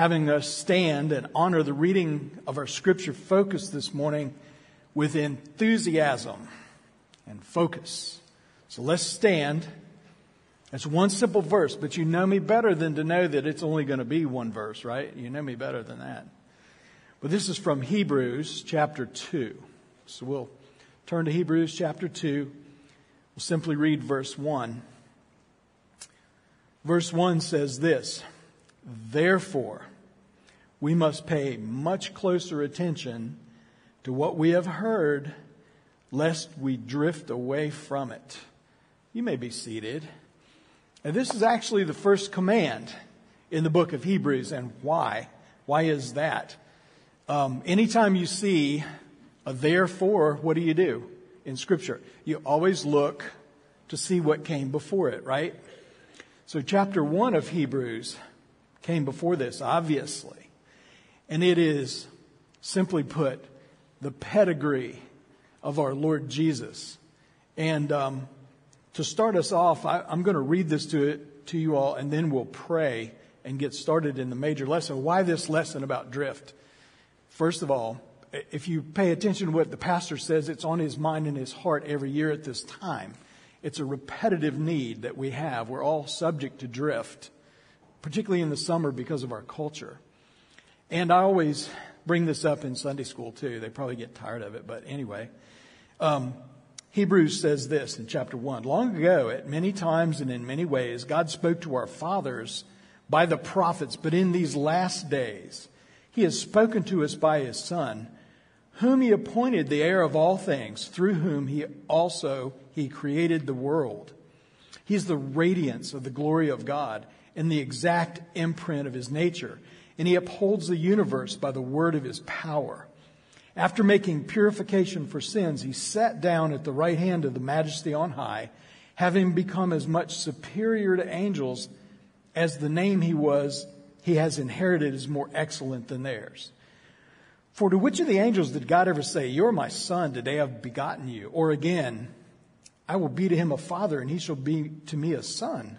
having us stand and honor the reading of our scripture focus this morning with enthusiasm and focus. So let's stand. It's one simple verse, but you know me better than to know that it's only going to be one verse, right? You know me better than that. But this is from Hebrews chapter 2. So we'll turn to Hebrews chapter 2. We'll simply read verse 1. Verse 1 says this Therefore, we must pay much closer attention to what we have heard, lest we drift away from it. You may be seated. And this is actually the first command in the book of Hebrews. And why? Why is that? Um, anytime you see a therefore, what do you do in Scripture? You always look to see what came before it, right? So, chapter 1 of Hebrews came before this, obviously. And it is, simply put, the pedigree of our Lord Jesus. And um, to start us off, I, am going to read this to, it, to you all, and then we'll pray and get started in the major lesson. Why this lesson about drift? First of all, if you pay attention to what the pastor says, it's on his mind and his heart every year at this time. It's a repetitive need that we have. We're all subject to drift, particularly in the summer because of our culture. And I always bring this up in Sunday school too. They probably get tired of it, but anyway. Um, Hebrews says this in chapter 1 Long ago, at many times and in many ways, God spoke to our fathers by the prophets, but in these last days, He has spoken to us by His Son, whom He appointed the heir of all things, through whom He also He created the world. He's the radiance of the glory of God and the exact imprint of His nature, and He upholds the universe by the word of His power. After making purification for sins, he sat down at the right hand of the majesty on high, having become as much superior to angels as the name he was, he has inherited is more excellent than theirs. For to which of the angels did God ever say, You're my son, today I've begotten you? Or again, I will be to him a father, and he shall be to me a son.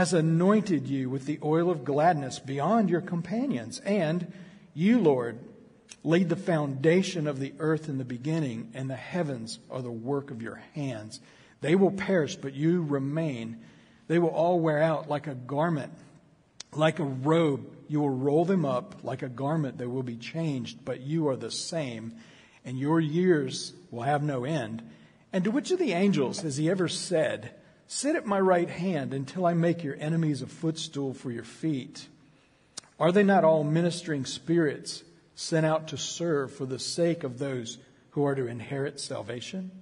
has anointed you with the oil of gladness beyond your companions. And you, Lord, laid the foundation of the earth in the beginning, and the heavens are the work of your hands. They will perish, but you remain. They will all wear out like a garment, like a robe. You will roll them up like a garment. They will be changed, but you are the same, and your years will have no end. And to which of the angels has he ever said, Sit at my right hand until I make your enemies a footstool for your feet? Are they not all ministering spirits? sent out to serve for the sake of those who are to inherit salvation.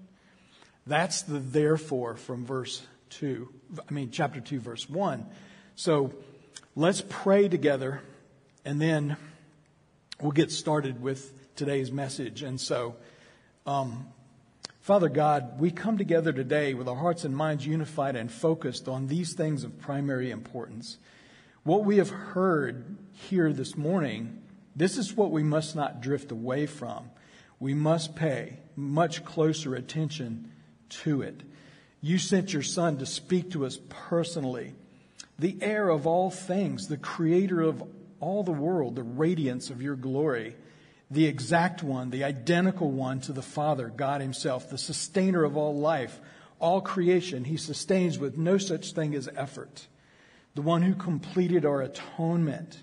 That's the therefore from verse 2, I mean, chapter 2, verse 1. So let's pray together and then we'll get started with today's message. And so, um, Father God, we come together today with our hearts and minds unified and focused on these things of primary importance. What we have heard here this morning this is what we must not drift away from. We must pay much closer attention to it. You sent your son to speak to us personally, the heir of all things, the creator of all the world, the radiance of your glory, the exact one, the identical one to the Father, God Himself, the sustainer of all life, all creation. He sustains with no such thing as effort, the one who completed our atonement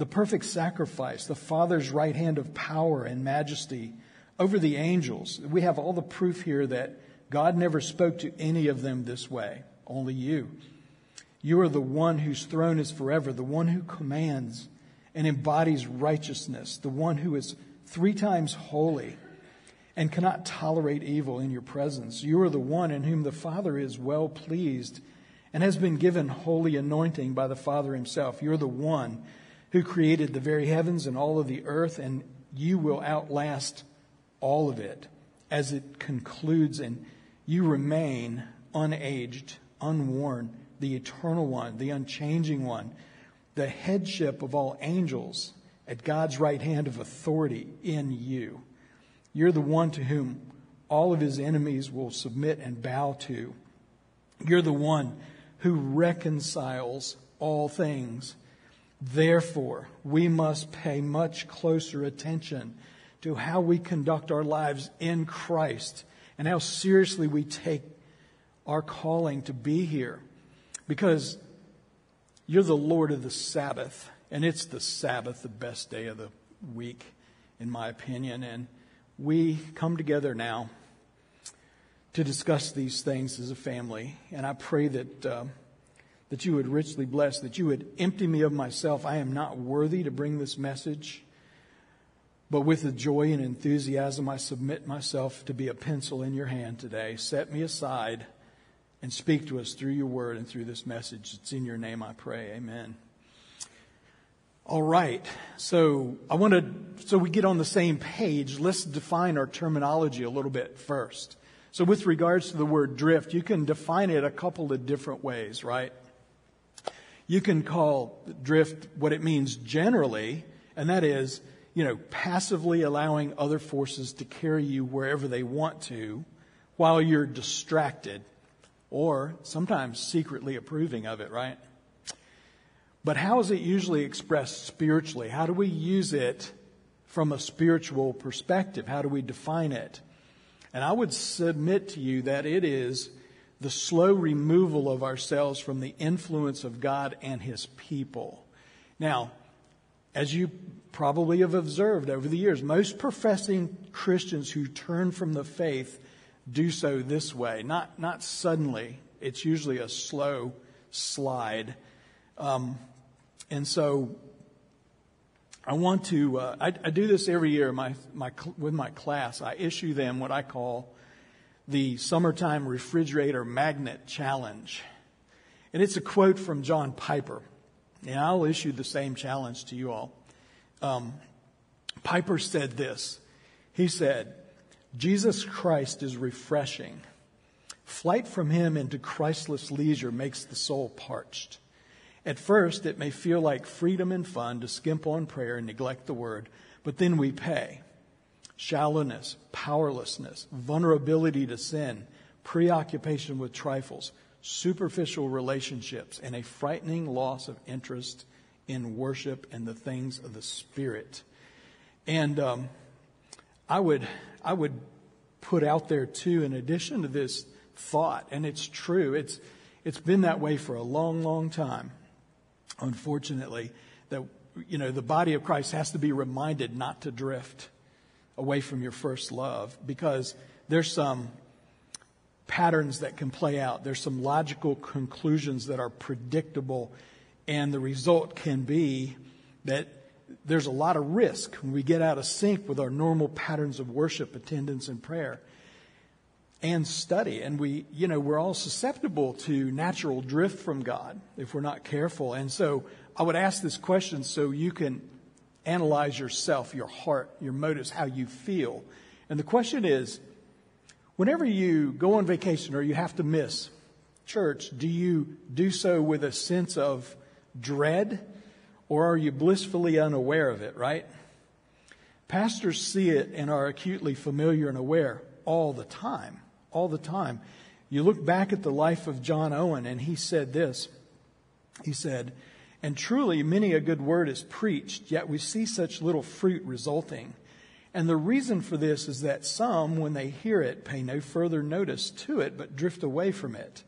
the perfect sacrifice, the Father's right hand of power and majesty over the angels. We have all the proof here that God never spoke to any of them this way, only you. You are the one whose throne is forever, the one who commands and embodies righteousness, the one who is three times holy and cannot tolerate evil in your presence. You are the one in whom the Father is well pleased and has been given holy anointing by the Father himself. You're the one who created the very heavens and all of the earth and you will outlast all of it as it concludes and you remain unaged, unworn, the eternal one, the unchanging one, the headship of all angels at God's right hand of authority in you. You're the one to whom all of his enemies will submit and bow to. You're the one who reconciles all things. Therefore, we must pay much closer attention to how we conduct our lives in Christ and how seriously we take our calling to be here. Because you're the Lord of the Sabbath, and it's the Sabbath, the best day of the week, in my opinion. And we come together now to discuss these things as a family. And I pray that, uh, that you would richly bless, that you would empty me of myself. I am not worthy to bring this message. But with the joy and enthusiasm, I submit myself to be a pencil in your hand today. Set me aside and speak to us through your word and through this message. It's in your name I pray. Amen. All right. So I want to, so we get on the same page, let's define our terminology a little bit first. So with regards to the word drift, you can define it a couple of different ways, right? You can call drift what it means generally, and that is, you know, passively allowing other forces to carry you wherever they want to while you're distracted or sometimes secretly approving of it, right? But how is it usually expressed spiritually? How do we use it from a spiritual perspective? How do we define it? And I would submit to you that it is the slow removal of ourselves from the influence of God and His people. Now, as you probably have observed over the years, most professing Christians who turn from the faith do so this way, not, not suddenly. It's usually a slow slide. Um, and so I want to, uh, I, I, do this every year my, my, with my class. I issue them what I call the Summertime Refrigerator Magnet Challenge. And it's a quote from John Piper. And I'll issue the same challenge to you all. Um, Piper said this. He said, Jesus Christ is refreshing. Flight from him into Christless leisure makes the soul parched. At first, it may feel like freedom and fun to skimp on prayer and neglect the word, but then we pay. Shallowness, powerlessness, vulnerability to sin, preoccupation with trifles, superficial relationships, and a frightening loss of interest in worship and the things of the Spirit. And um, I would I would put out there too, in addition to this thought, and it's true. It's it's been that way for a long, long time unfortunately, that, you know, the body of Christ has to be reminded not to drift away from your first love because there's some patterns that can play out. There's some logical conclusions that are predictable, and the result can be that there's a lot of risk when we get out of sync with our normal patterns of worship, attendance, and prayer and study. And we, you know, we're all susceptible to natural drift from God if we're not careful. And so I would ask this question so you can analyze yourself, your heart, your motives, how you feel. And the question is whenever you go on vacation or you have to miss church, do you do so with a sense of dread or are you blissfully unaware of it, right? Pastors see it and are acutely familiar and aware all the time all the time. You look back at the life of John Owen, and he said this. He said, And truly, many a good word is preached, yet we see such little fruit resulting. And the reason for this is that some, when they hear it, pay no further notice to it, but drift away from it.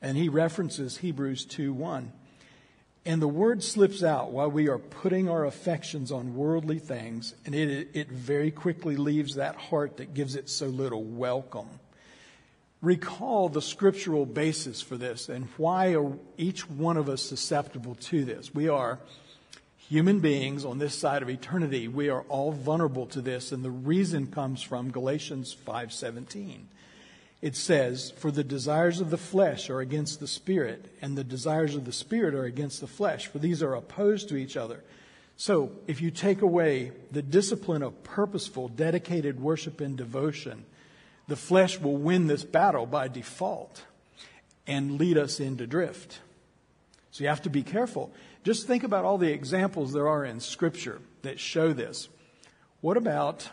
And he references Hebrews 2 1. And the word slips out while we are putting our affections on worldly things, and it, it very quickly leaves that heart that gives it so little welcome. Recall the scriptural basis for this and why are each one of us susceptible to this. We are human beings on this side of eternity. We are all vulnerable to this, and the reason comes from Galatians 5:17 it says, For the desires of the flesh are against the spirit, and the desires of the spirit are against the flesh, for these are opposed to each other, So, if you take away the discipline of purposeful, dedicated worship and devotion, the flesh will win this battle by default and lead us into drift. So, you have to be careful. Just think about all the examples there are in Scripture that show this. What about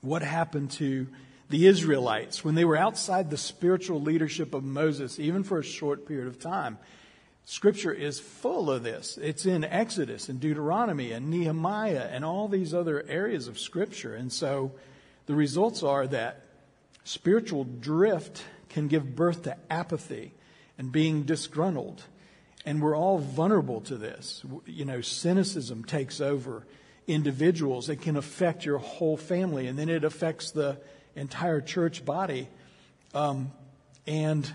what happened to the Israelites when they were outside the spiritual leadership of Moses, even for a short period of time? Scripture is full of this. It's in Exodus and Deuteronomy and Nehemiah and all these other areas of Scripture. And so the results are that spiritual drift can give birth to apathy and being disgruntled and we're all vulnerable to this. You know, cynicism takes over individuals. It can affect your whole family, and then it affects the entire church body. Um, and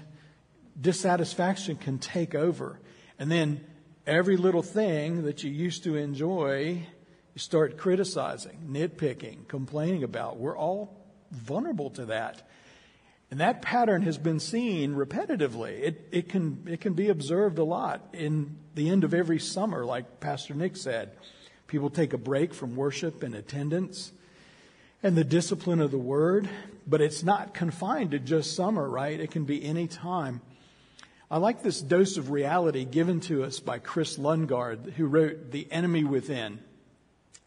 dissatisfaction can take over. And then every little thing that you used to enjoy, you start criticizing, nitpicking, complaining about. We're all vulnerable to that. And that pattern has been seen repetitively. It, it, can, it can be observed a lot in the end of every summer, like Pastor Nick said. People take a break from worship and attendance and the discipline of the word, but it's not confined to just summer, right? It can be any time. I like this dose of reality given to us by Kris Lundgaard, who wrote The Enemy Within.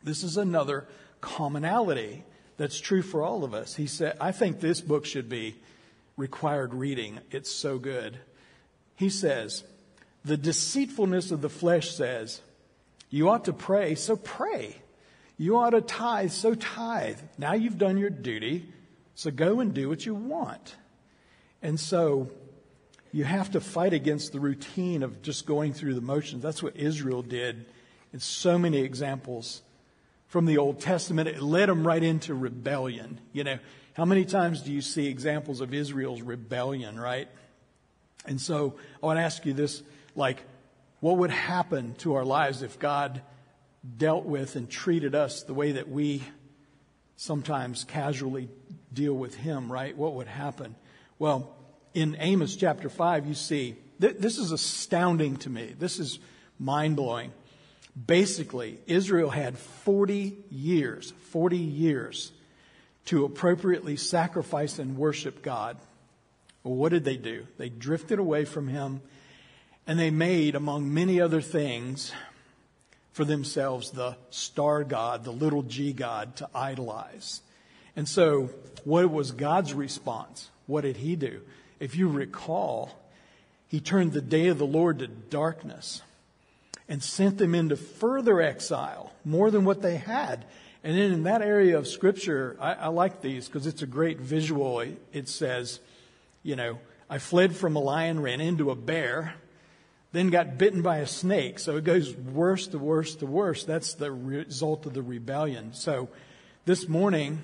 This is another commonality that's true for all of us. He said, I think this book should be required reading. It's so good. He says, The deceitfulness of the flesh says, You ought to pray, so pray. You ought to tithe, so tithe. Now you've done your duty, so go and do what you want. And so you have to fight against the routine of just going through the motions. That's what Israel did in so many examples from the Old Testament. It led them right into rebellion. You know, how many times do you see examples of Israel's rebellion, right? And so I want to ask you this like, what would happen to our lives if God dealt with and treated us the way that we sometimes casually deal with Him, right? What would happen? Well, in Amos chapter 5, you see, th- this is astounding to me. This is mind blowing. Basically, Israel had 40 years, 40 years to appropriately sacrifice and worship God. Well, what did they do? They drifted away from Him and they made, among many other things, for themselves the star God, the little g God to idolize. And so, what was God's response? What did He do? If you recall, He turned the day of the Lord to darkness and sent them into further exile, more than what they had. And then in that area of scripture, I, I like these because it's a great visual. It says, you know, I fled from a lion, ran into a bear, then got bitten by a snake. So it goes worse to worse to worse. That's the result of the rebellion. So this morning,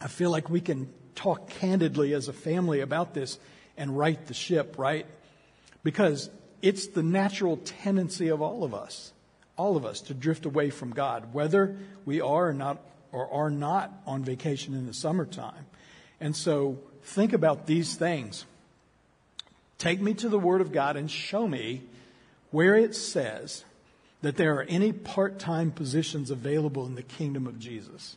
I feel like we can talk candidly as a family about this and right the ship, right? Because it's the natural tendency of all of us, all of us, to drift away from God, whether we are or not or are not on vacation in the summertime. And so think about these things. Take me to the Word of God and show me where it says that there are any part time positions available in the kingdom of Jesus.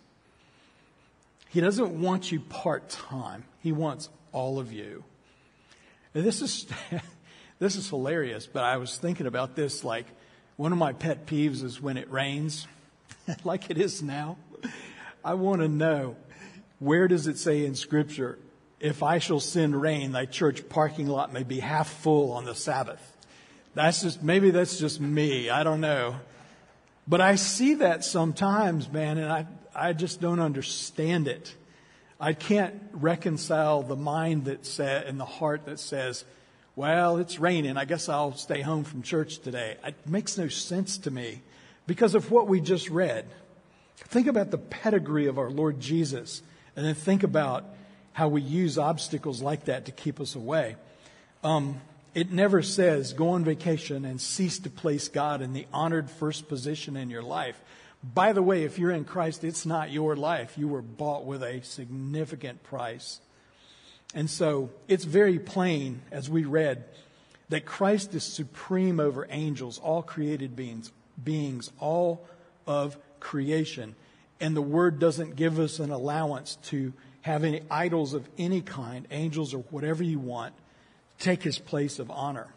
He doesn't want you part time, He wants all of you. And this is. This is hilarious, but I was thinking about this like one of my pet peeves is when it rains, like it is now. I want to know where does it say in Scripture, if I shall send rain, thy church parking lot may be half full on the Sabbath? That's just, maybe that's just me. I don't know. But I see that sometimes, man, and I, I just don't understand it. I can't reconcile the mind that says, and the heart that says, well, it's raining. I guess I'll stay home from church today. It makes no sense to me because of what we just read. Think about the pedigree of our Lord Jesus and then think about how we use obstacles like that to keep us away. Um, it never says go on vacation and cease to place God in the honored first position in your life. By the way, if you're in Christ, it's not your life. You were bought with a significant price. And so it's very plain, as we read, that Christ is supreme over angels, all created beings, beings, all of creation. And the word doesn't give us an allowance to have any idols of any kind, angels or whatever you want, take his place of honor.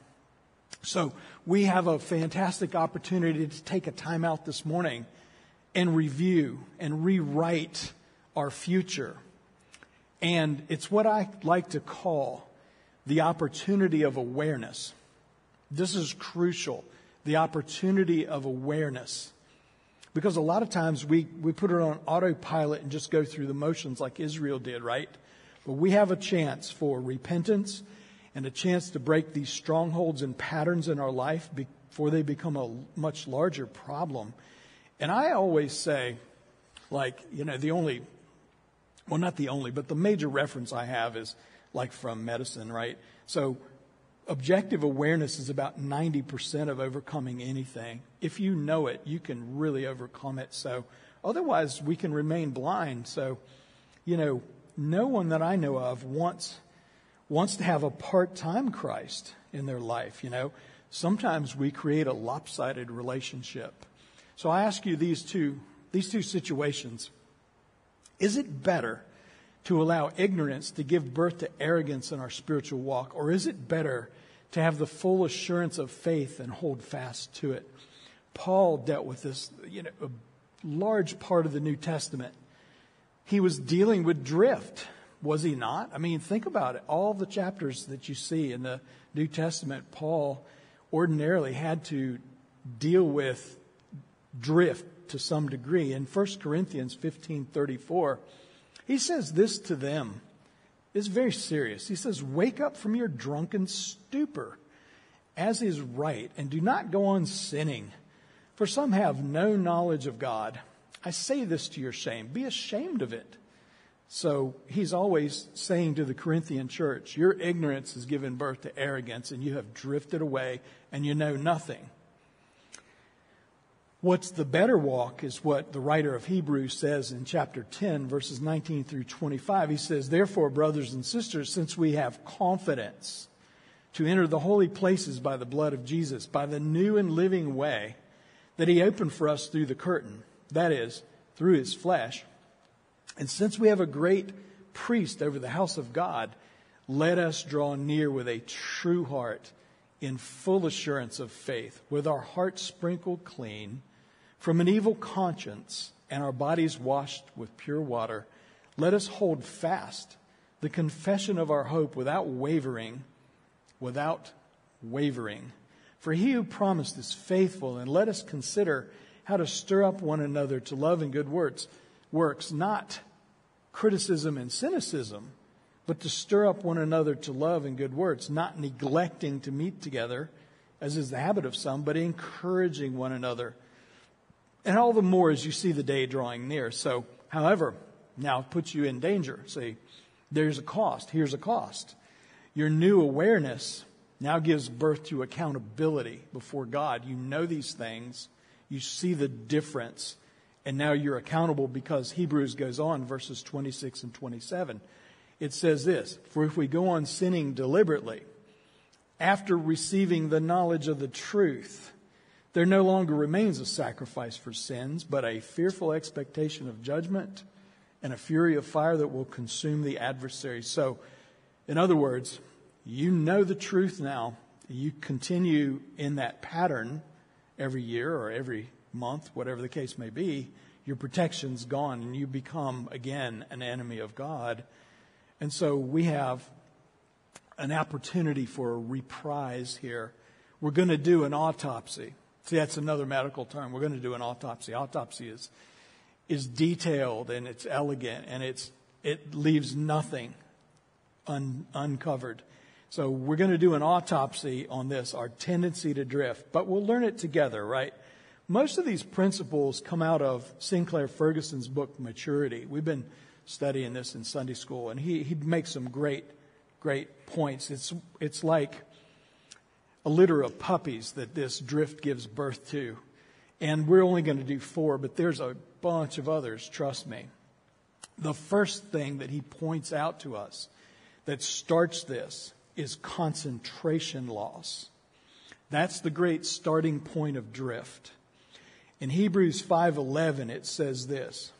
So we have a fantastic opportunity to take a time out this morning and review and rewrite our future. And it's what I like to call the opportunity of awareness. This is crucial. The opportunity of awareness. Because a lot of times we, we put it on autopilot and just go through the motions like Israel did, right? But we have a chance for repentance and a chance to break these strongholds and patterns in our life before they become a much larger problem. And I always say, like, you know, the only, well, not the only, but the major reference I have is like from medicine, right? So objective awareness is about 90% of overcoming anything. If you know it, you can really overcome it. So otherwise, we can remain blind. So, you know, no one that I know of wants wants to have a part-time Christ in their life, you know. Sometimes we create a lopsided relationship. So I ask you these two these two situations. Is it better to allow ignorance to give birth to arrogance in our spiritual walk? Or is it better to have the full assurance of faith and hold fast to it? Paul dealt with this, you know, a large part of the New Testament. He was dealing with drift, was he not? I mean, think about it. All the chapters that you see in the New Testament, Paul ordinarily had to deal with drift to some degree. In 1 Corinthians 15:34, he says this to them. It's very serious. He says, Wake up from your drunken stupor, as is right, and do not go on sinning. For some have no knowledge of God. I say this to your shame. Be ashamed of it. So he's always saying to the Corinthian church, Your ignorance has given birth to arrogance, and you have drifted away, and you know nothing. What's the better walk is what the writer of Hebrews says in chapter 10, verses 19 through 25. He says, Therefore, brothers and sisters, since we have confidence to enter the holy places by the blood of Jesus, by the new and living way that he opened for us through the curtain, that is, through his flesh, and since we have a great priest over the house of God, let us draw near with a true heart in full assurance of faith, with our hearts sprinkled clean from an evil conscience and our bodies washed with pure water, let us hold fast the confession of our hope without wavering, without wavering. For he who promised is faithful, and let us consider how to stir up one another to love and good works, works, not criticism and cynicism, but to stir up one another to love and good works, not neglecting to meet together, as is the habit of some, but encouraging one another and all the more as you see the day drawing near. So, however, now it puts you in danger. See, there's a cost. Here's a cost. Your new awareness now gives birth to accountability before God. You know these things. You see the difference. And now you're accountable because Hebrews goes on, verses 26 and 27. It says this For if we go on sinning deliberately, after receiving the knowledge of the truth, there no longer remains a sacrifice for sins, but a fearful expectation of judgment and a fury of fire that will consume the adversary. So, in other words, you know the truth now. You continue in that pattern every year or every month, whatever the case may be. Your protection's gone and you become again an enemy of God. And so we have an opportunity for a reprise here. We're going to do an autopsy. See, that's another medical term. We're going to do an autopsy. Autopsy is, is detailed and it's elegant and it's, it leaves nothing un, uncovered. So we're going to do an autopsy on this, our tendency to drift, but we'll learn it together, right? Most of these principles come out of Sinclair Ferguson's book, Maturity. We've been studying this in Sunday school, and he, he makes some great, great points. It's, it's like a litter of puppies that this drift gives birth to. And we're only going to do four, but there's a bunch of others, trust me. The first thing that he points out to us that starts this is concentration loss. That's the great starting point of drift. In Hebrews 5:11 it says this.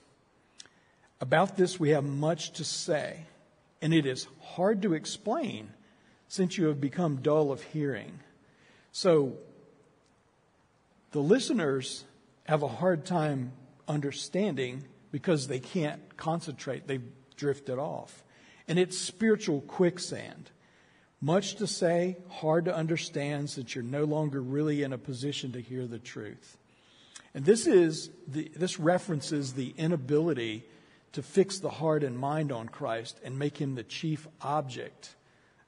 About this we have much to say, and it is hard to explain since you have become dull of hearing. So the listeners have a hard time understanding because they can't concentrate. They've drifted off. And it's spiritual quicksand. Much to say, hard to understand since you're no longer really in a position to hear the truth. And this is the, this references the inability to fix the heart and mind on Christ and make him the chief object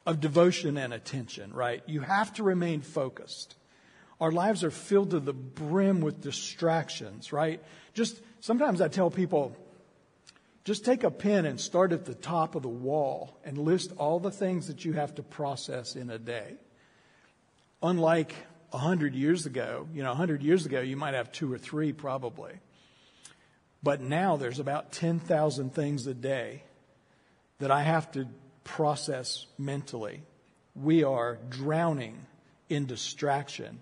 of devotion and attention, right? You have to remain focused. Our lives are filled to the brim with distractions, right? Just sometimes I tell people, just take a pen and start at the top of the wall and list all the things that you have to process in a day. Unlike a hundred years ago, you know, a hundred years ago you might have two or three probably. But now there's about 10,000 things a day that I have to process mentally. We are drowning in distraction.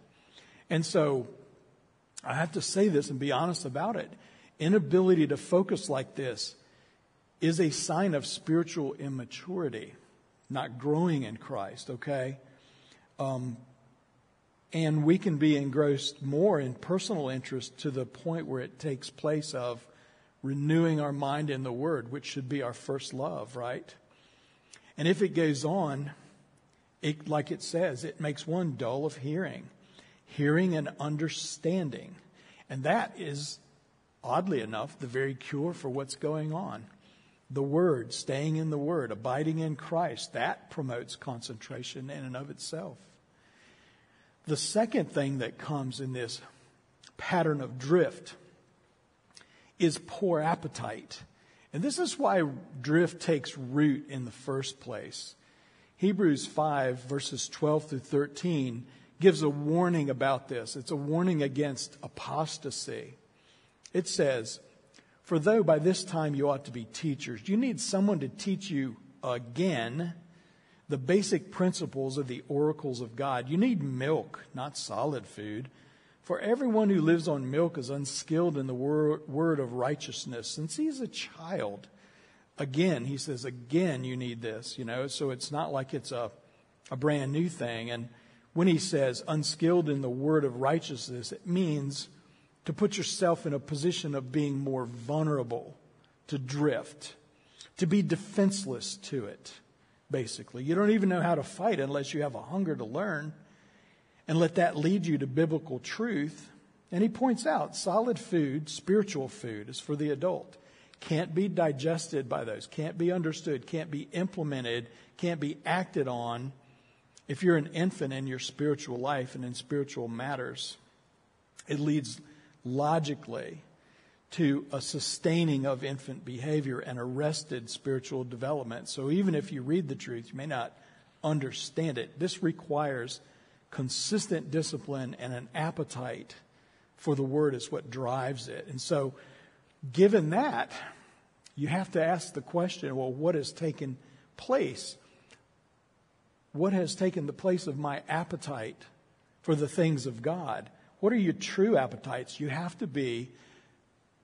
And so I have to say this and be honest about it. Inability to focus like this is a sign of spiritual immaturity, not growing in Christ, okay? Um, and we can be engrossed more in personal interest to the point where it takes place of renewing our mind in the Word, which should be our first love, right? And if it goes on, it, like it says, it makes one dull of hearing, hearing and understanding. And that is, oddly enough, the very cure for what's going on the Word, staying in the Word, abiding in Christ, that promotes concentration in and of itself. The second thing that comes in this pattern of drift is poor appetite. And this is why drift takes root in the first place. Hebrews 5, verses 12 through 13, gives a warning about this. It's a warning against apostasy. It says, for though by this time you ought to be teachers, you need someone to teach you again the basic principles of the oracles of God. You need milk, not solid food. For everyone who lives on milk is unskilled in the word, of righteousness, since he is a child. Again, he says, again, you need this, you know, so it's not like it's a, a brand new thing. And when he says unskilled in the word of righteousness, it means to put yourself in a position of being more vulnerable to drift, to be defenseless to it, basically. You don't even know how to fight unless you have a hunger to learn, and let that lead you to biblical truth. And he points out solid food, spiritual food, is for the adult. Can't be digested by those, can't be understood, can't be implemented, can't be acted on if you're an infant in your spiritual life and in spiritual matters. It leads logically to a sustaining of infant behavior and arrested spiritual development. So even if you read the truth, you may not understand it. This requires consistent discipline and an appetite for the word is what drives it. And so, given that, you have to ask the question well, what has taken place? What has taken the place of my appetite for the things of God? What are your true appetites? You have to be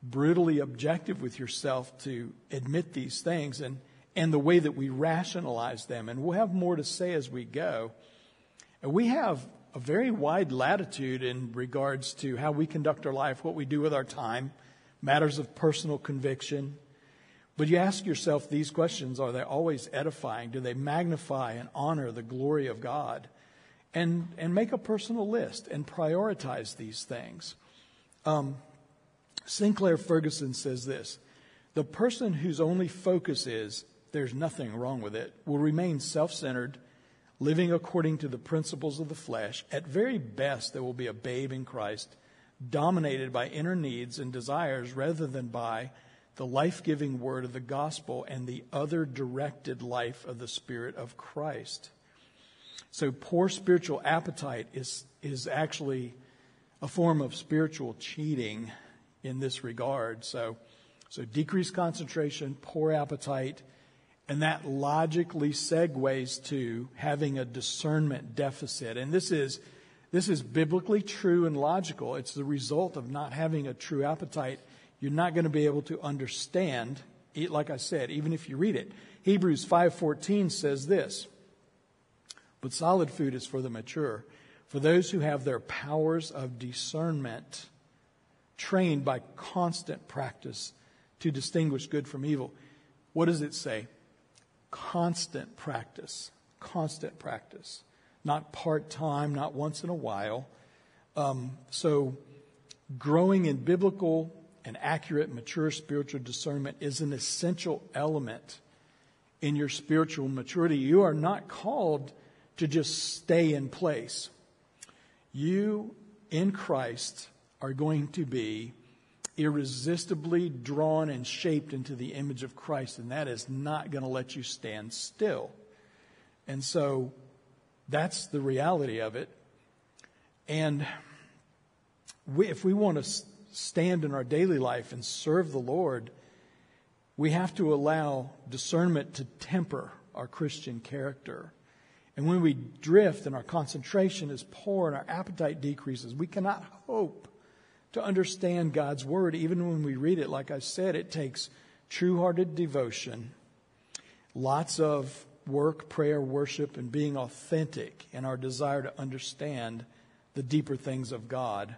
brutally objective with yourself to admit these things and, and the way that we rationalize them. And we'll have more to say as we go. And we have a very wide latitude in regards to how we conduct our life, what we do with our time, matters of personal conviction. But you ask yourself these questions are they always edifying? Do they magnify and honor the glory of God? and, and make a personal list and prioritize these things. Um, Sinclair Ferguson says this The person whose only focus is there's nothing wrong with it will remain self centered, living according to the principles of the flesh. At very best, there will be a babe in Christ, dominated by inner needs and desires rather than by the life giving word of the gospel and the other directed life of the Spirit of Christ. So poor spiritual appetite is, is actually a form of spiritual cheating in this regard. So, so decreased concentration, poor appetite, and that logically segues to having a discernment deficit. And this is This is biblically true and logical. It's the result of not having a true appetite. You're not going to be able to understand, like I said, even if you read it. Hebrews 5:14 says this, "But solid food is for the mature, for those who have their powers of discernment trained by constant practice to distinguish good from evil." What does it say? Constant practice. Constant practice not part time, not once in a while. Um, so, growing in biblical and accurate, mature spiritual discernment is an essential element in your spiritual maturity. You are not called to just stay in place. You in Christ are going to be irresistibly drawn and shaped into the image of Christ, and that is not going to let you stand still. And so that's the reality of it. And we, if we want to stand in our daily life and serve the Lord, we have to allow discernment to temper our Christian character. And when we drift and our concentration is poor and our appetite decreases, we cannot hope to understand God's Word. Even when we read it, like I said, it takes true hearted devotion, lots of work, prayer, worship, and being authentic in our desire to understand the deeper things of God.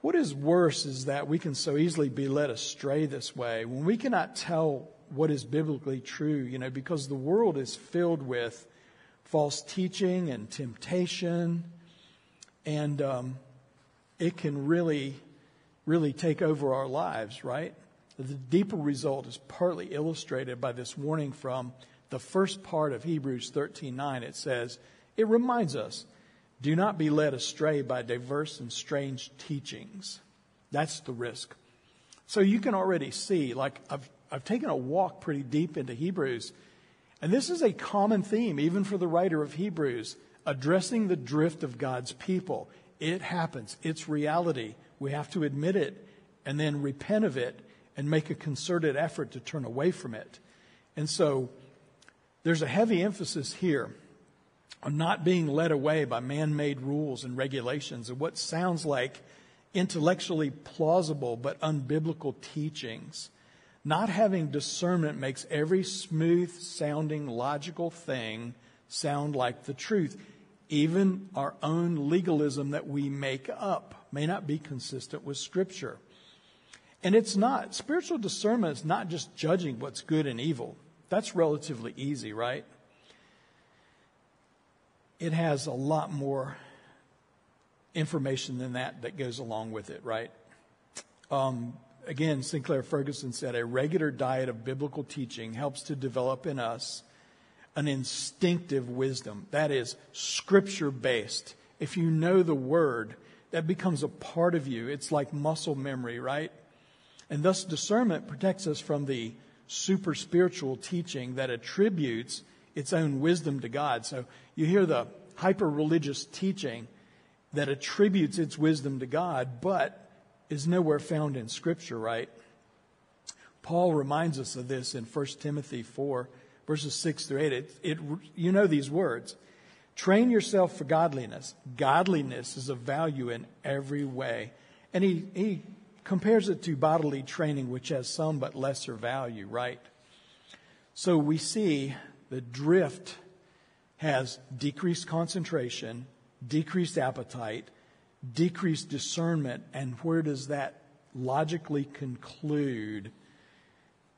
What is worse is that we can so easily be led astray this way when we cannot tell what is biblically true, you know, because the world is filled with false teaching and temptation, and um, it can really, really take over our lives, right? The deeper result is partly illustrated by this warning from the first part of Hebrews 13:9 it says, it reminds us, do not be led astray by diverse and strange teachings. That's the risk. So you can already see, like I've I've taken a walk pretty deep into Hebrews, and this is a common theme, even for the writer of Hebrews, addressing the drift of God's people. It happens. It's reality. We have to admit it and then repent of it and make a concerted effort to turn away from it. And so there's a heavy emphasis here on not being led away by man made rules and regulations and what sounds like intellectually plausible but unbiblical teachings. Not having discernment makes every smooth sounding logical thing sound like the truth. Even our own legalism that we make up may not be consistent with Scripture. And it's not. Spiritual discernment is not just judging what's good and evil. That's relatively easy, right? It has a lot more information than that that goes along with it, right? Um, again, Sinclair Ferguson said a regular diet of biblical teaching helps to develop in us an instinctive wisdom. That is scripture based. If you know the word, that becomes a part of you. It's like muscle memory, right? And thus discernment protects us from the super spiritual teaching that attributes its own wisdom to God. So you hear the hyper religious teaching that attributes its wisdom to God, but is nowhere found in Scripture, right? Paul reminds us of this in 1 Timothy 4, verses 6 through 8. It, it, you know these words. Train yourself for godliness. Godliness is of value in every way. And he, he compares it to bodily training, which has some but lesser value, right? So we see the drift has decreased concentration, decreased appetite, decreased discernment, and where does that logically conclude?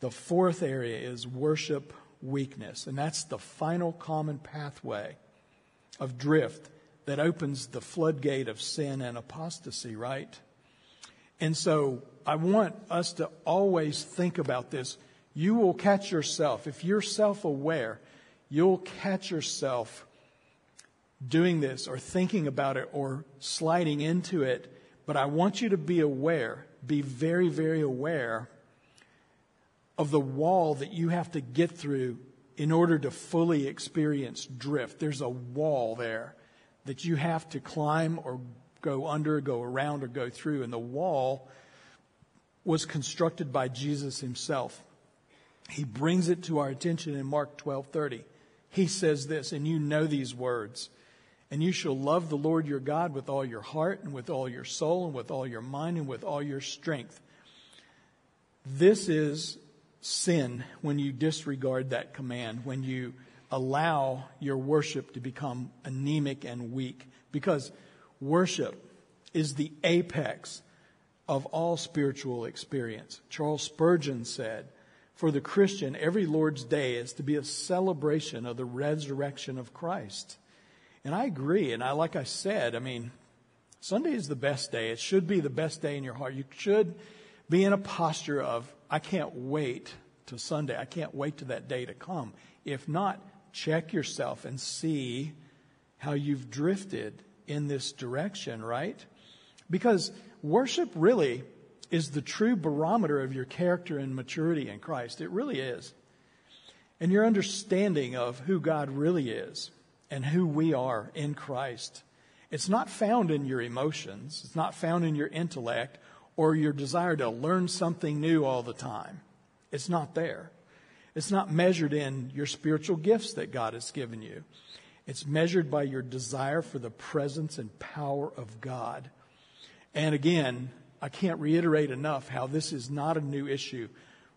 The fourth area is worship weakness, and that's the final common pathway of drift that opens the floodgate of sin and apostasy, right? And so I want us to always think about this. You will catch yourself, if you're self aware, you'll catch yourself doing this or thinking about it or sliding into it. But I want you to be aware, be very, very aware of the wall that you have to get through in order to fully experience drift. There's a wall there that you have to climb or go under, go around, or go through. And the wall was constructed by Jesus himself. He brings it to our attention in Mark 12:30. He says this, and you know these words. And you shall love the Lord your God with all your heart and with all your soul and with all your mind and with all your strength. This is sin when you disregard that command, when you allow your worship to become anemic and weak. Because worship is the apex of all spiritual experience. Charles Spurgeon said, For the Christian, every Lord's Day is to be a celebration of the resurrection of Christ. And I agree. And I, like I said, I mean, Sunday is the best day. It should be the best day in your heart. You should be in a posture of, I can't wait to Sunday. I can't wait to that day to come. If not, check yourself and see how you've drifted in this direction, right? Because worship really is the true barometer of your character and maturity in Christ. It really is. And your understanding of who God really is and who we are in Christ. It's not found in your emotions. It's not found in your intellect or your desire to learn something new all the time. It's not there. It's not measured in your spiritual gifts that God has given you. It's measured by your desire for the presence and power of God. And again, I can't reiterate enough how this is not a new issue.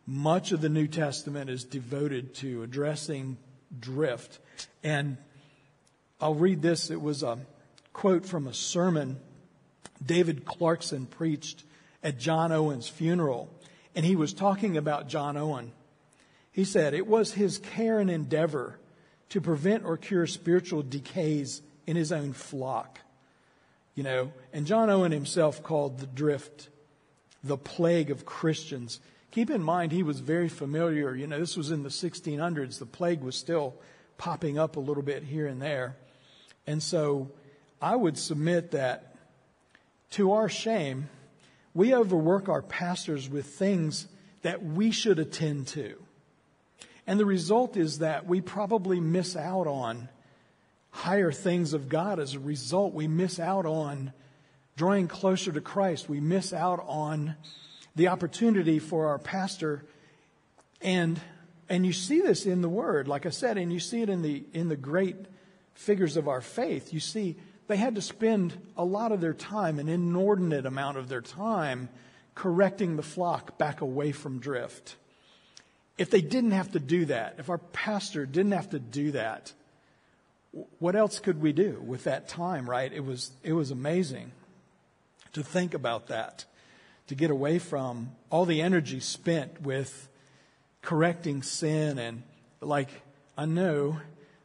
Much of the New Testament is devoted to addressing drift. And I'll read this. It was a quote from a sermon David Clarkson preached at John Owen's funeral. And he was talking about John Owen. He said, It was his care and endeavor to prevent or cure spiritual decays in his own flock. You know, and John Owen himself called the drift the plague of Christians. Keep in mind, he was very familiar. You know, this was in the 1600s. The plague was still popping up a little bit here and there. And so I would submit that to our shame, we overwork our pastors with things that we should attend to. And the result is that we probably miss out on higher things of God. As a result, we miss out on drawing closer to Christ. We miss out on the opportunity for our pastor and and you see this in the word like i said and you see it in the in the great figures of our faith you see they had to spend a lot of their time an inordinate amount of their time correcting the flock back away from drift if they didn't have to do that if our pastor didn't have to do that what else could we do with that time, right? It was, it was amazing to think about that, to get away from all the energy spent with correcting sin. And like, I know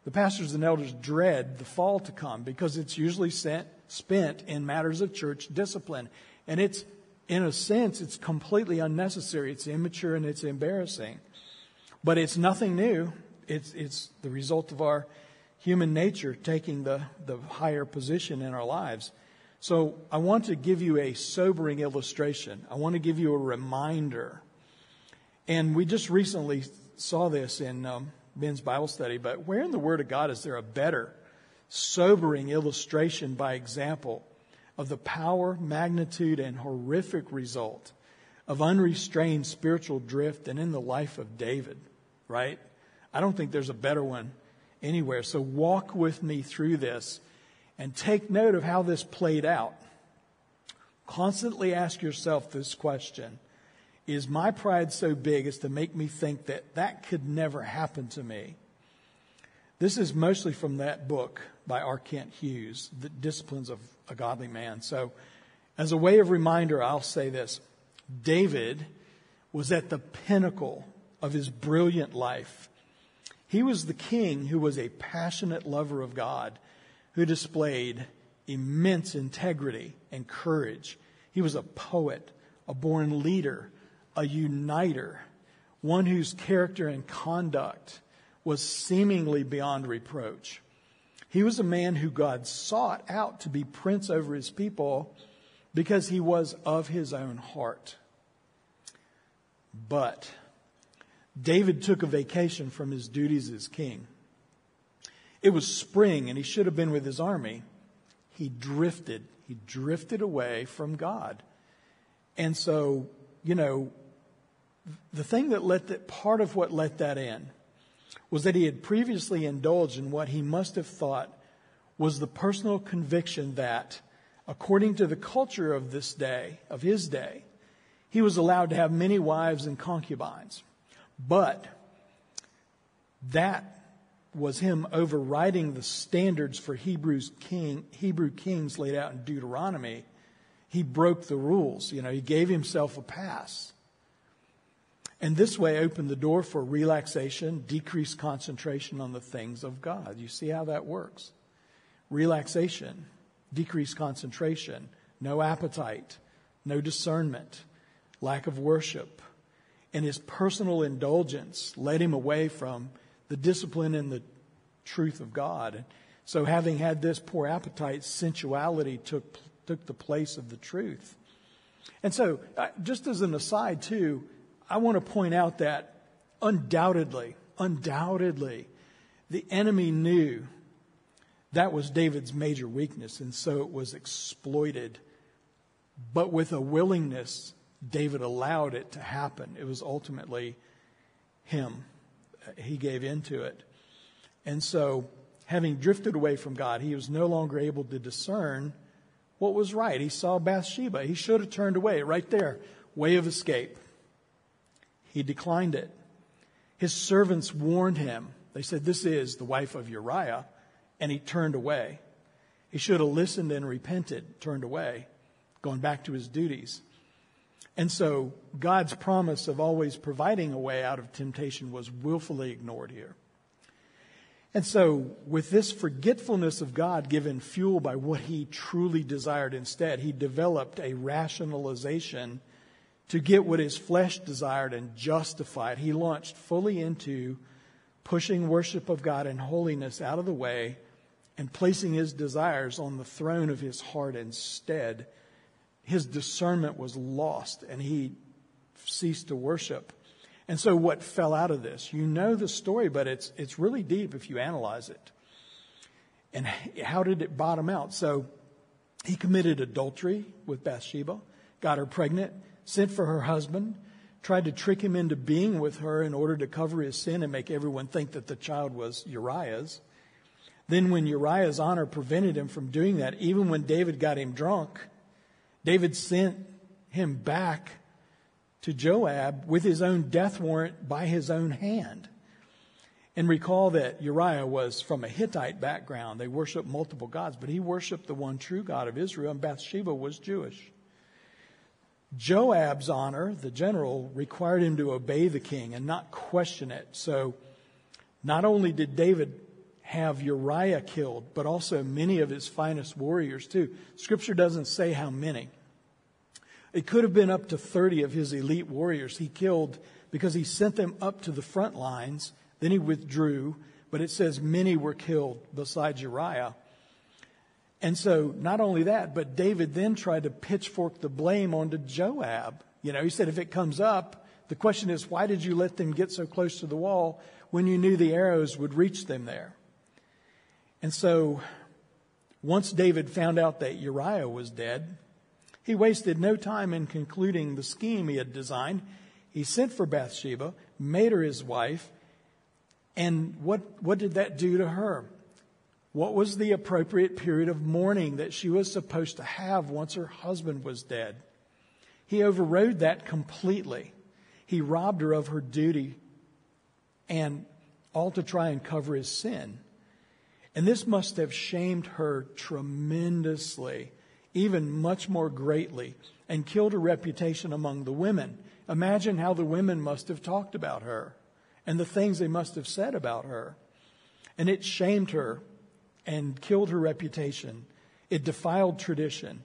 the pastors and elders dread the fall to come because it's usually sent, spent in matters of church discipline. And it's, in a sense, it's completely unnecessary. It's immature and it's embarrassing. But it's nothing new. It's, it's the result of our human nature taking the, the higher position in our lives. So I want to give you a sobering illustration. I want to give you a reminder. And we just recently saw this in um, Ben's Bible study, but where in the Word of God is there a better, sobering illustration by example of the power, magnitude, and horrific result of unrestrained spiritual drift than in the life of David, right? I don't think there's a better one anywhere. So walk with me through this and take note of how this played out. Constantly ask yourself this question Is my pride so big as to make me think that that could never happen to me? This is mostly from that book by R. Kent Hughes, The Disciplines of a Godly Man. So, as a way of reminder, I'll say this David was at the pinnacle of his brilliant life. He was the king who was a passionate lover of God, who displayed immense integrity and courage. He was a poet, a born leader, a uniter, one whose character and conduct was seemingly beyond reproach. He was a man who God sought out to be prince over his people because he was of his own heart. But David took a vacation from his duties as king. It was spring and he should have been with his army. He drifted. He drifted away from God. And so, you know, the thing that let that, part of what let that in was that he had previously indulged in what he must have thought was the personal conviction that, according to the culture of this day, of his day, he was allowed to have many wives and concubines. But that was him overriding the standards for Hebrews king, Hebrew kings laid out in Deuteronomy. He broke the rules. You know, he gave himself a pass. And this way opened the door for relaxation, decreased concentration on the things of God. You see how that works? Relaxation, decreased concentration, no appetite, no discernment, lack of worship. And his personal indulgence led him away from the discipline and the truth of God. So, having had this poor appetite, sensuality took, took the place of the truth. And so, uh, just as an aside, too, I want to point out that undoubtedly, undoubtedly, the enemy knew that was David's major weakness, and so it was exploited. But with a willingness, David allowed it to happen. It was ultimately him. He gave into it. And so, having drifted away from God, he was no longer able to discern what was right. He saw Bathsheba. He should have turned away right there. Way of escape. He declined it. His servants warned him. They said, This is the wife of Uriah. And he turned away. He should have listened and repented, turned away, going back to his duties. And so God's promise of always providing a way out of temptation was willfully ignored here. And so, with this forgetfulness of God given fuel by what he truly desired instead, he developed a rationalization to get what his flesh desired and justified. He launched fully into pushing worship of God and holiness out of the way and placing his desires on the throne of his heart instead his discernment was lost and he ceased to worship. And so what fell out of this? You know the story, but it's, it's really deep if you analyze it. And how did it bottom out? So he committed adultery with Bathsheba, got her pregnant, sent for her husband, tried to trick him into being with her in order to cover his sin and make everyone think that the child was Uriah's. Then, when Uriah's honor prevented him from doing that, even when David got him drunk, David sent him back to Joab with his own death warrant by his own hand. And recall that Uriah was from a Hittite background. They worshiped multiple gods, but he worshiped the one true God of Israel, and Bathsheba was Jewish. Joab's honor, the general, required him to obey the king and not question it. So not only did David have Uriah killed, but also many of his finest warriors too. Scripture doesn't say how many. It could have been up to 30 of his elite warriors he killed because he sent them up to the front lines. Then he withdrew, but it says many were killed besides Uriah. And so, not only that, but David then tried to pitchfork the blame onto Joab. You know, he said, if it comes up, the question is, why did you let them get so close to the wall when you knew the arrows would reach them there? And so, once David found out that Uriah was dead, he wasted no time in concluding the scheme he had designed. He sent for Bathsheba, made her his wife, and what, what did that do to her? What was the appropriate period of mourning that she was supposed to have once her husband was dead? He overrode that completely. He robbed her of her duty and all to try and cover his sin. And this must have shamed her tremendously even much more greatly, and killed her reputation among the women. Imagine how the women must have talked about her and the things they must have said about her. And it shamed her and killed her reputation. It defiled tradition.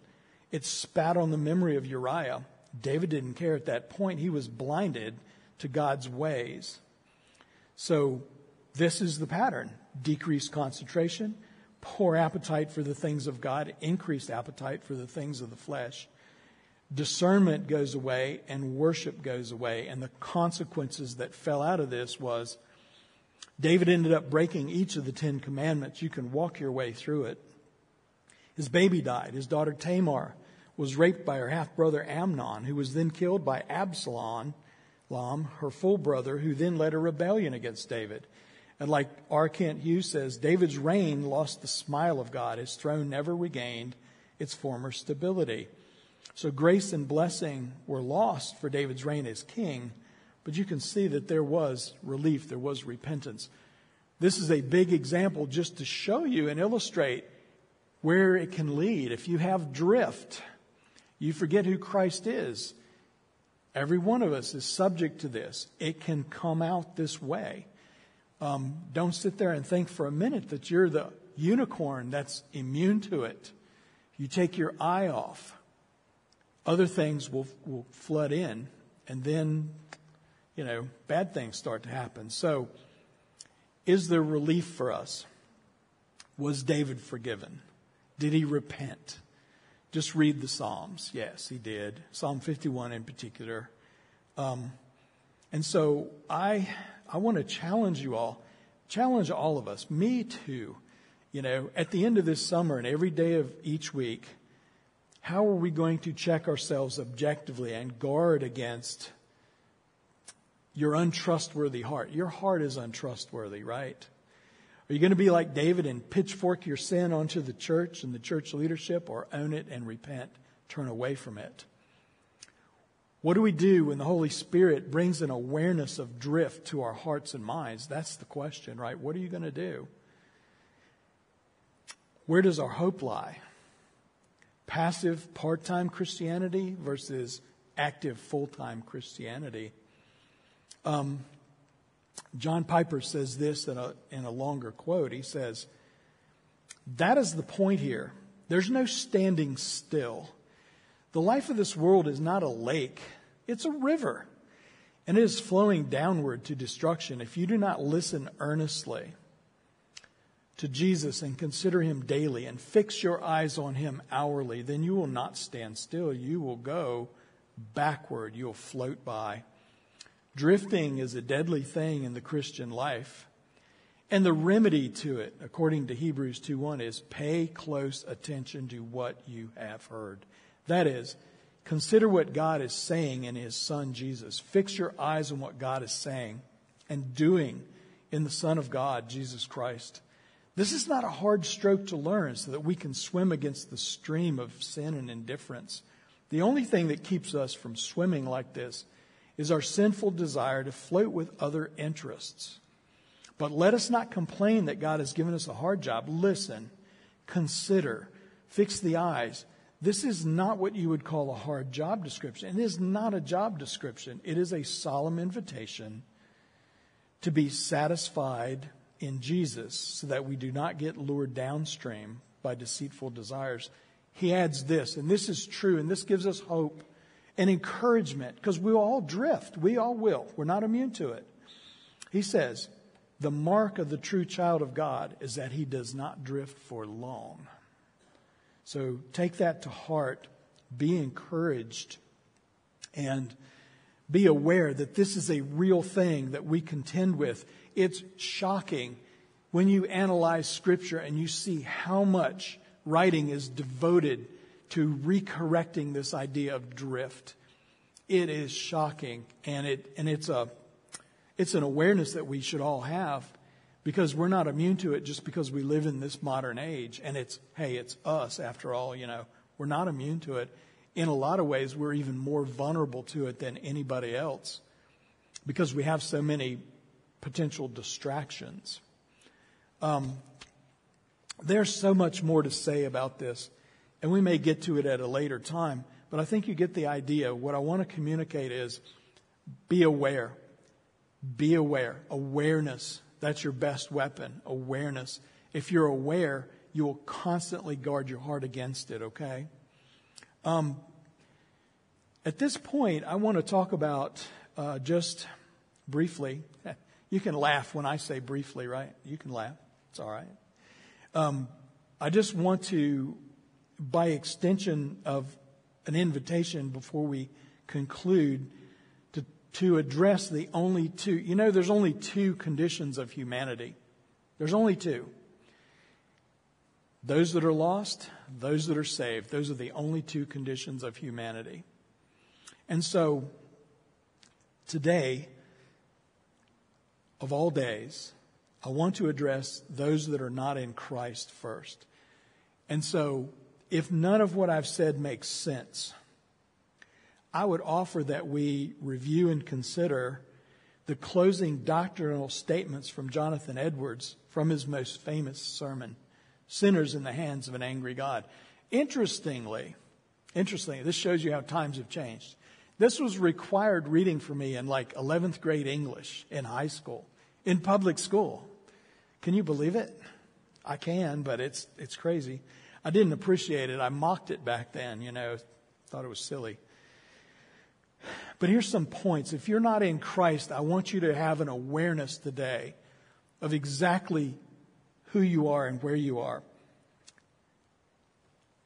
It spat on the memory of Uriah. David didn't care at that point. He was blinded to God's ways. So, this is the pattern decreased concentration, poor appetite for the things of God, increased appetite for the things of the flesh. Discernment goes away and worship goes away. And the consequences that fell out of this was David ended up breaking each of the Ten Commandments. You can walk your way through it. His baby died. His daughter Tamar was raped by her half brother Amnon, who was then killed by Absalom, her full brother, who then led a rebellion against David. And like R. Kent Hughes says, David's reign lost the smile of God. His throne never regained its former stability. So grace and blessing were lost for David's reign as king, but you can see that there was relief, there was repentance. This is a big example just to show you and illustrate where it can lead. If you have drift, you forget who Christ is. Every one of us is subject to this. It can come out this way. Um, don't sit there and think for a minute that you're the unicorn that's immune to it. You take your eye off, other things will, will flood in, and then, you know, bad things start to happen. So, is there relief for us? Was David forgiven? Did he repent? Just read the Psalms. Yes, he did. Psalm 51 in particular. Um, and so I, I want to challenge you all, challenge all of us, me too. You know, at the end of this summer and every day of each week, how are we going to check ourselves objectively and guard against your untrustworthy heart? Your heart is untrustworthy, right? Are you going to be like David and pitchfork your sin onto the church and the church leadership or own it and repent, turn away from it? What do we do when the Holy Spirit brings an awareness of drift to our hearts and minds? That's the question, right? What are you going to do? Where does our hope lie? Passive part time Christianity versus active full time Christianity. Um, John Piper says this in a, in a longer quote. He says, That is the point here. There's no standing still. The life of this world is not a lake, it's a river, and it is flowing downward to destruction if you do not listen earnestly to Jesus and consider him daily and fix your eyes on him hourly, then you will not stand still. You will go backward, you'll float by. Drifting is a deadly thing in the Christian life. And the remedy to it, according to Hebrews 2:1, is pay close attention to what you have heard. That is, consider what God is saying in his son Jesus. Fix your eyes on what God is saying and doing in the Son of God, Jesus Christ. This is not a hard stroke to learn so that we can swim against the stream of sin and indifference. The only thing that keeps us from swimming like this is our sinful desire to float with other interests. But let us not complain that God has given us a hard job. Listen, consider, fix the eyes. This is not what you would call a hard job description. It is not a job description. It is a solemn invitation to be satisfied in Jesus so that we do not get lured downstream by deceitful desires. He adds this, and this is true, and this gives us hope and encouragement because we all drift. We all will. We're not immune to it. He says, the mark of the true child of God is that he does not drift for long. So take that to heart. Be encouraged and be aware that this is a real thing that we contend with. It's shocking when you analyze scripture and you see how much writing is devoted to recorrecting this idea of drift. It is shocking and it and it's a it's an awareness that we should all have because we're not immune to it just because we live in this modern age and it's hey it's us after all you know. We're not immune to it. In a lot of ways we're even more vulnerable to it than anybody else because we have so many potential distractions. Um, there's so much more to say about this and we may get to it at a later time, but I think you get the idea. What I want to communicate is be aware. Be aware. Awareness. That's your best weapon. Awareness. If you're aware, you will constantly guard your heart against it, okay? Um, at this point, I want to talk about uh, just briefly. You can laugh when I say briefly, right? You can laugh. It's all right. Um, I just want to by extension of an invitation before we conclude to, to address the only two. You know, there's only two conditions of humanity. There's only two. Those that are lost, those that are saved. Those are the only two conditions of humanity. And so, today, of all days, I want to address those that are not in Christ first. And so, if none of what I've said makes sense, I would offer that we review and consider the closing doctrinal statements from Jonathan Edwards from his most famous sermon, Sinners in the Hands of an Angry God. Interestingly, interestingly, this shows you how times have changed. This was required reading for me in like 11th grade English in high school, in public school. Can you believe it? I can, but it's, it's crazy. I didn't appreciate it. I mocked it back then, you know, thought it was silly. But here's some points. If you're not in Christ, I want you to have an awareness today of exactly who you are and where you are.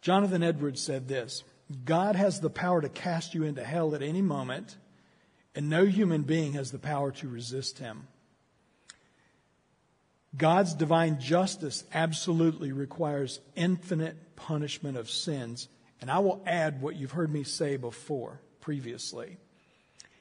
Jonathan Edwards said this God has the power to cast you into hell at any moment, and no human being has the power to resist him. God's divine justice absolutely requires infinite punishment of sins. And I will add what you've heard me say before, previously.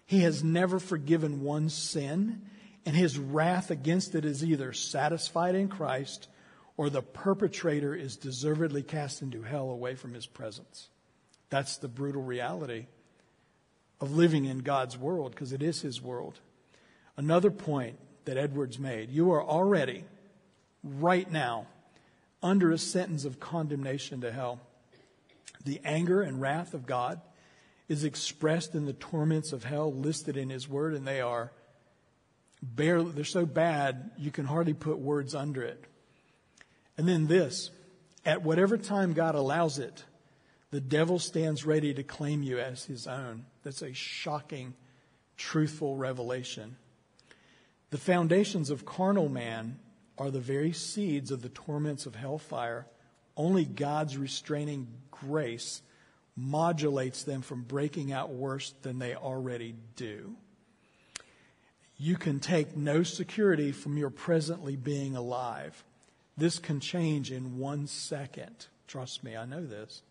He has never forgiven one sin, and his wrath against it is either satisfied in Christ or the perpetrator is deservedly cast into hell away from his presence. That's the brutal reality of living in God's world because it is his world. Another point that Edwards made you are already, right now, under a sentence of condemnation to hell. The anger and wrath of God is expressed in the torments of hell listed in his word, and they are barely, they're so bad you can hardly put words under it. And then this at whatever time God allows it, the devil stands ready to claim you as his own. That's a shocking, truthful revelation. The foundations of carnal man are the very seeds of the torments of hellfire. Only God's restraining grace modulates them from breaking out worse than they already do. You can take no security from your presently being alive. This can change in one second. Trust me, I know this.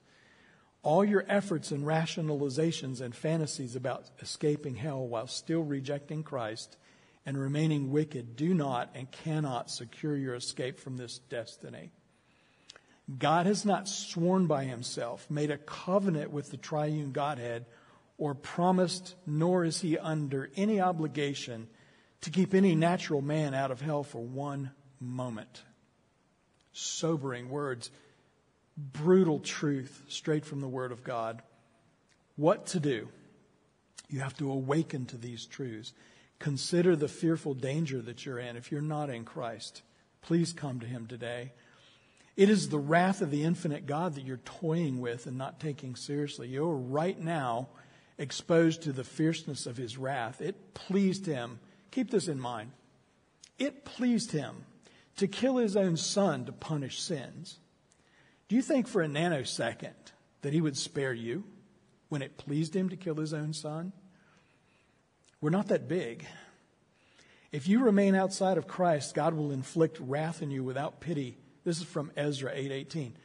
All your efforts and rationalizations and fantasies about escaping hell while still rejecting Christ and remaining wicked do not and cannot secure your escape from this destiny. God has not sworn by himself, made a covenant with the triune Godhead, or promised, nor is he under any obligation to keep any natural man out of hell for one moment. Sobering words, brutal truth straight from the Word of God. What to do? You have to awaken to these truths. Consider the fearful danger that you're in if you're not in Christ. Please come to Him today. It is the wrath of the infinite God that you're toying with and not taking seriously. You're right now exposed to the fierceness of his wrath. It pleased him. Keep this in mind. It pleased him to kill his own son to punish sins. Do you think for a nanosecond that he would spare you when it pleased him to kill his own son? We're not that big. If you remain outside of Christ, God will inflict wrath on you without pity this is from Ezra 8:18.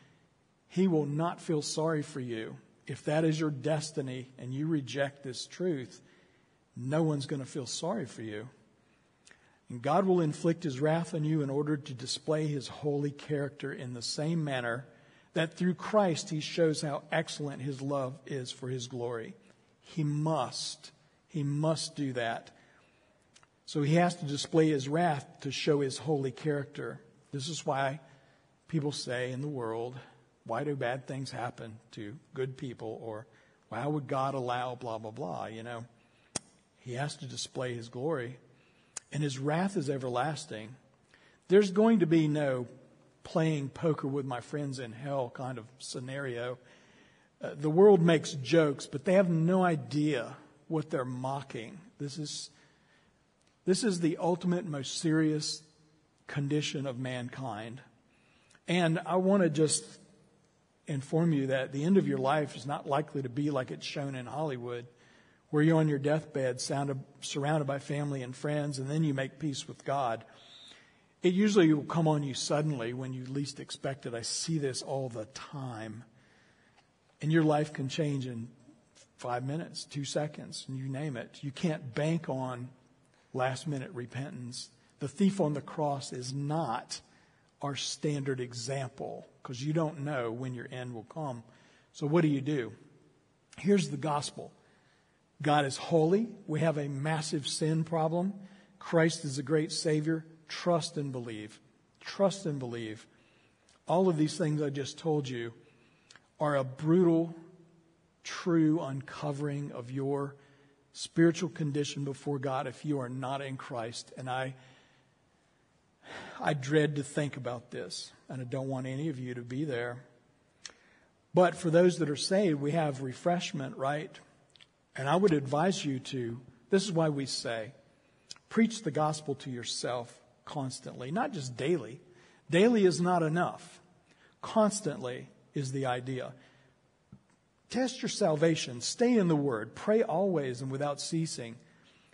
He will not feel sorry for you. If that is your destiny and you reject this truth, no one's going to feel sorry for you. And God will inflict his wrath on you in order to display his holy character in the same manner that through Christ he shows how excellent his love is for his glory. He must, he must do that. So he has to display his wrath to show his holy character. This is why people say in the world, why do bad things happen to good people? Or why would God allow blah, blah, blah? You know, he has to display his glory. And his wrath is everlasting. There's going to be no playing poker with my friends in hell kind of scenario. Uh, the world makes jokes, but they have no idea what they're mocking. This is, this is the ultimate, most serious condition of mankind. And I want to just inform you that the end of your life is not likely to be like it's shown in Hollywood, where you're on your deathbed, surrounded by family and friends, and then you make peace with God. It usually will come on you suddenly when you least expect it. I see this all the time. And your life can change in five minutes, two seconds, you name it. You can't bank on last minute repentance. The thief on the cross is not our standard example because you don't know when your end will come. So, what do you do? Here's the gospel God is holy. We have a massive sin problem. Christ is a great Savior. Trust and believe. Trust and believe. All of these things I just told you are a brutal, true uncovering of your spiritual condition before God if you are not in Christ. And I, I dread to think about this, and I don't want any of you to be there. But for those that are saved, we have refreshment, right? And I would advise you to, this is why we say, preach the gospel to yourself constantly, not just daily. Daily is not enough. Constantly is the idea. Test your salvation. Stay in the Word. Pray always and without ceasing.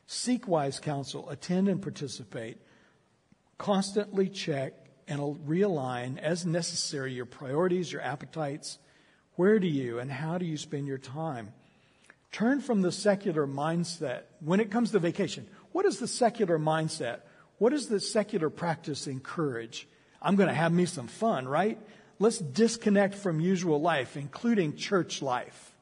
Seek wise counsel. Attend and participate. Constantly check and realign as necessary your priorities, your appetites. Where do you and how do you spend your time? Turn from the secular mindset. When it comes to vacation, what is the secular mindset? What does the secular practice encourage? I'm going to have me some fun, right? Let's disconnect from usual life, including church life.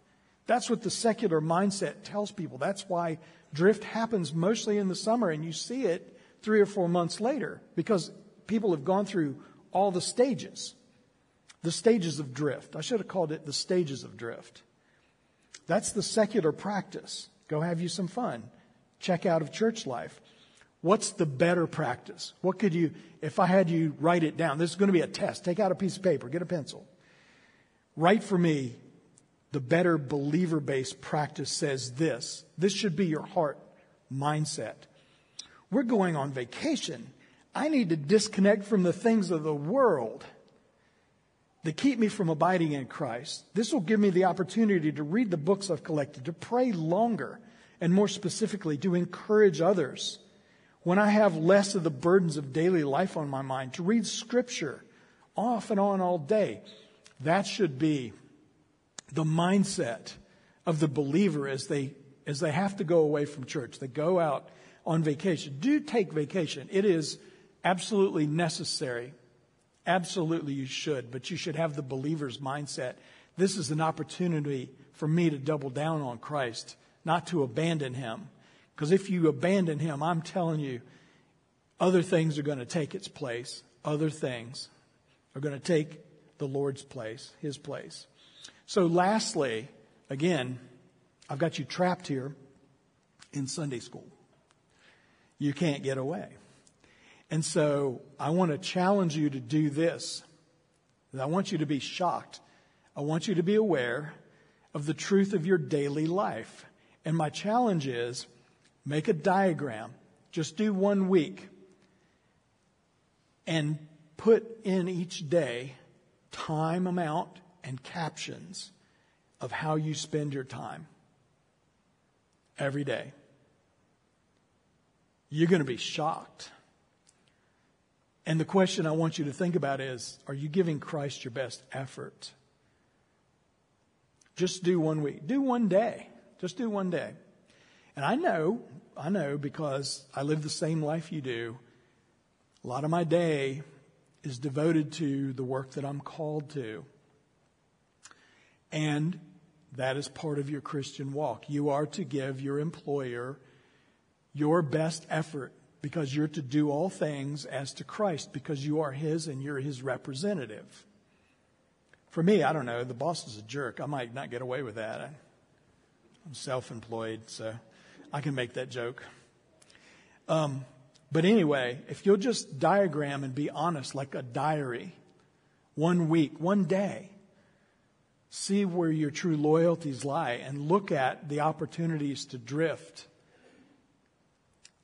That's what the secular mindset tells people. That's why drift happens mostly in the summer, and you see it three or four months later because people have gone through all the stages. The stages of drift. I should have called it the stages of drift. That's the secular practice. Go have you some fun. Check out of church life. What's the better practice? What could you, if I had you write it down, this is going to be a test. Take out a piece of paper, get a pencil. Write for me, the better believer based practice says this. This should be your heart mindset. We're going on vacation. I need to disconnect from the things of the world that keep me from abiding in Christ. This will give me the opportunity to read the books I've collected, to pray longer, and more specifically, to encourage others when I have less of the burdens of daily life on my mind, to read scripture off and on all day. That should be the mindset of the believer as they, as they have to go away from church. They go out on vacation. Do take vacation. It is absolutely necessary. Absolutely you should, but you should have the believer's mindset. This is an opportunity for me to double down on Christ, not to abandon him. Because if you abandon him, I'm telling you, other things are going to take its place. Other things are going to take the Lord's place, his place. So, lastly, again, I've got you trapped here in Sunday school. You can't get away. And so, I want to challenge you to do this. I want you to be shocked. I want you to be aware of the truth of your daily life. And my challenge is Make a diagram. Just do one week. And put in each day time amount and captions of how you spend your time every day. You're going to be shocked. And the question I want you to think about is are you giving Christ your best effort? Just do one week. Do one day. Just do one day. And I know, I know because I live the same life you do. A lot of my day is devoted to the work that I'm called to. And that is part of your Christian walk. You are to give your employer your best effort because you're to do all things as to Christ because you are his and you're his representative. For me, I don't know, the boss is a jerk. I might not get away with that. I'm self employed, so I can make that joke. Um, but anyway, if you'll just diagram and be honest, like a diary, one week, one day, see where your true loyalties lie and look at the opportunities to drift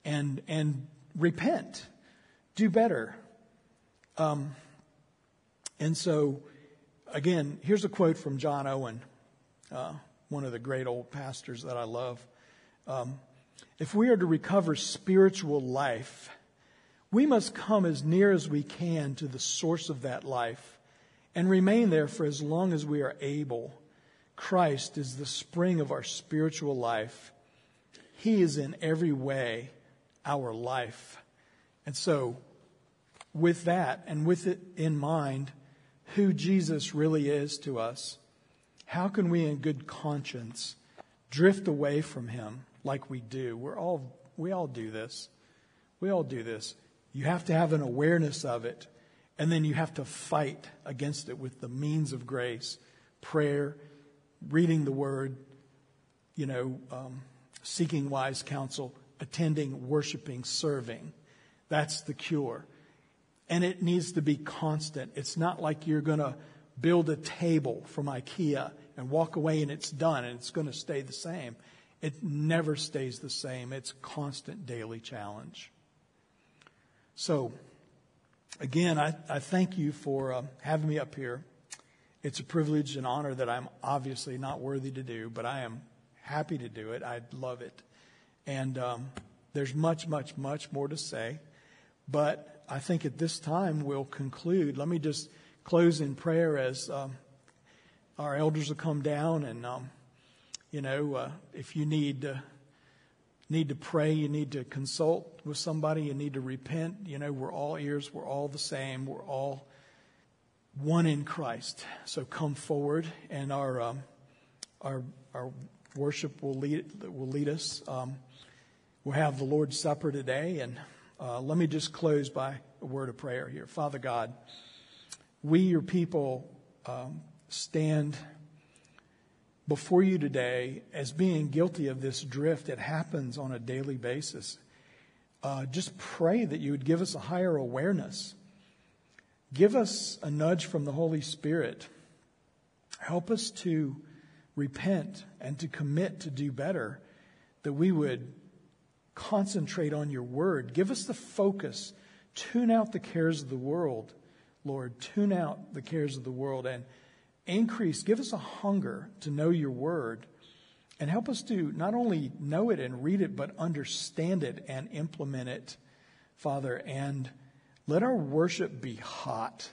and, and repent, do better. Um, and so, again, here's a quote from John Owen, uh, one of the great old pastors that I love. Um, if we are to recover spiritual life, we must come as near as we can to the source of that life and remain there for as long as we are able. Christ is the spring of our spiritual life. He is in every way our life. And so, with that and with it in mind, who Jesus really is to us, how can we in good conscience drift away from him like we do? We're all, we all do this. We all do this. You have to have an awareness of it, and then you have to fight against it with the means of grace, prayer, reading the word, you know, um, seeking wise counsel, attending, worshiping, serving. That's the cure. And it needs to be constant. It's not like you're going to build a table from IKEA and walk away and it's done and it's going to stay the same. It never stays the same. It's constant daily challenge. So, again, I, I thank you for uh, having me up here. It's a privilege and honor that I'm obviously not worthy to do, but I am happy to do it. I love it. And um, there's much, much, much more to say. But I think at this time we'll conclude. Let me just close in prayer as um, our elders will come down. And, um, you know, uh, if you need, need to pray, you need to consult with somebody, you need to repent. You know, we're all ears, we're all the same, we're all one in Christ. So come forward, and our, um, our, our worship will lead, will lead us. Um, we'll have the Lord's Supper today, and uh, let me just close by a word of prayer here. Father God, we, your people, um, stand before you today as being guilty of this drift that happens on a daily basis. Uh, just pray that you would give us a higher awareness. Give us a nudge from the Holy Spirit. Help us to repent and to commit to do better, that we would concentrate on your word. Give us the focus. Tune out the cares of the world, Lord. Tune out the cares of the world and increase. Give us a hunger to know your word and help us to not only know it and read it, but understand it and implement it, Father. And let our worship be hot.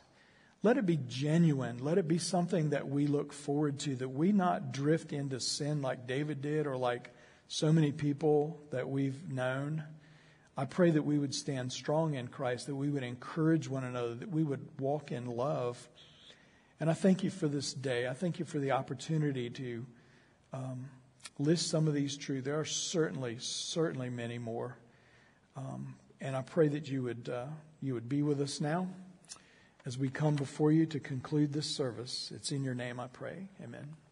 Let it be genuine. Let it be something that we look forward to, that we not drift into sin like David did or like so many people that we've known. I pray that we would stand strong in Christ, that we would encourage one another, that we would walk in love. And I thank you for this day. I thank you for the opportunity to um, list some of these truths. There are certainly, certainly many more. Um, and I pray that you would, uh, you would be with us now as we come before you to conclude this service. It's in your name I pray. Amen.